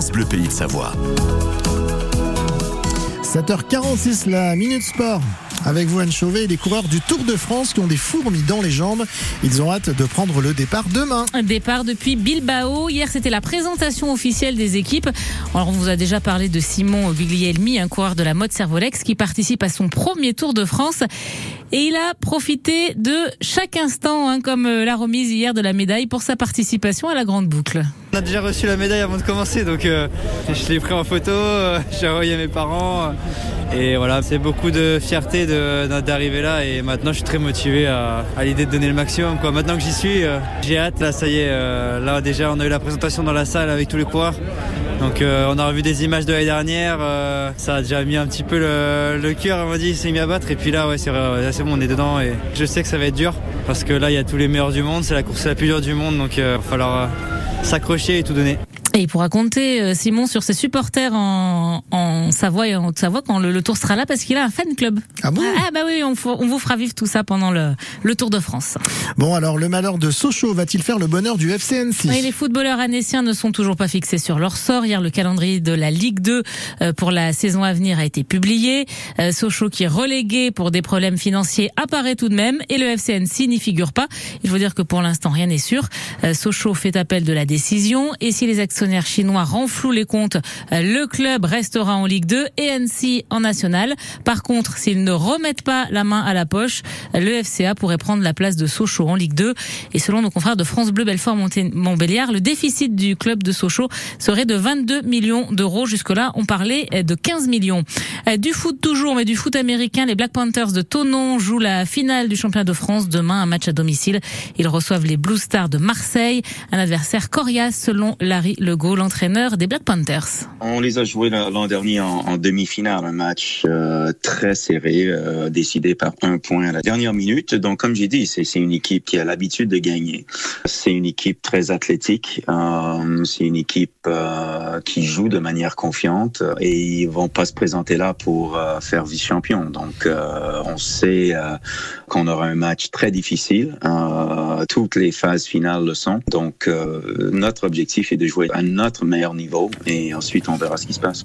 France Bleu Pays de Savoie. 7h46, la Minute Sport. Avec vous, Anne Chauvet, et les coureurs du Tour de France qui ont des fourmis dans les jambes. Ils ont hâte de prendre le départ demain. Un départ depuis Bilbao. Hier, c'était la présentation officielle des équipes. Alors, on vous a déjà parlé de Simon Guglielmi, un coureur de la mode Servolex qui participe à son premier Tour de France. Et il a profité de chaque instant, hein, comme euh, la remise hier de la médaille pour sa participation à la grande boucle. On a déjà reçu la médaille avant de commencer, donc euh, je l'ai pris en photo, euh, j'ai envoyé à mes parents. et voilà, c'est beaucoup de fierté d'arriver là. Et maintenant, je suis très motivé à, l'idée de donner le maximum. Maintenant que j'y suis, j'ai hâte. Là, ça y est, là déjà, on a eu la présentation dans la salle avec tous les coureurs. Donc on a revu des images de l'année dernière, ça a déjà mis un petit peu le, cœur, on m'a dit, s'est mis à battre. Et puis là, ouais, c'est c'est bon, on est dedans et je sais que ça va être dur parce que là, il y a tous les meilleurs du monde, c'est la course la plus dure du monde, donc il va falloir s'accrocher et tout donner. Et il pourra compter, euh, Simon, sur ses supporters en, en Savoie et en Haute-Savoie quand le, tour sera là, parce qu'il a un fan club. Ah bon Ah bah oui, on, on, vous fera vivre tout ça pendant le, le Tour de France. Bon, alors le malheur de Sochaux va-t-il faire le bonheur du FCNC oui, Les footballeurs annéciens ne sont toujours pas fixés sur leur sort. Hier, le calendrier de la Ligue 2 euh, pour la saison à venir a été publié. Euh, Sochaux, qui est relégué pour des problèmes financiers, apparaît tout de même, et le FCNC n'y figure pas. Il faut dire que pour l'instant, rien n'est sûr. Sochaux fait appel de la décision, et si les chinois renflouent les comptes, le club restera en Ligue 2 et Annecy en National. Par contre, s'ils ne remettent pas la main à la poche, le FCA pourrait prendre la place de Sochaux en Ligue 2. Et selon nos confrères de France Bleu Belfort Montbéliard, le déficit du club de Sochaux serait de 22 millions d'euros. Jusque-là, on parlait de 15 millions. Du foot toujours, mais du foot américain, les Black Panthers de Tonon jouent la finale du championnat de France demain, un match à domicile. Ils reçoivent les Blue Stars de Marseille, un adversaire coriace selon Larry Legault, l'entraîneur des Black Panthers. On les a joués l'an dernier en, demi-finale, un match euh, très serré, euh, décidé par un point à la dernière minute. Donc, comme j'ai dit, c'est une équipe qui a l'habitude de gagner. C'est une équipe très athlétique. Euh, c'est une équipe qui joue de manière confiante et ils vont pas se présenter là pour faire vice-champion. Donc, on sait qu'on aura un match très difficile. toutes les phases finales le sont. Donc, notre objectif est de jouer à notre meilleur niveau et ensuite on verra ce qui se passe.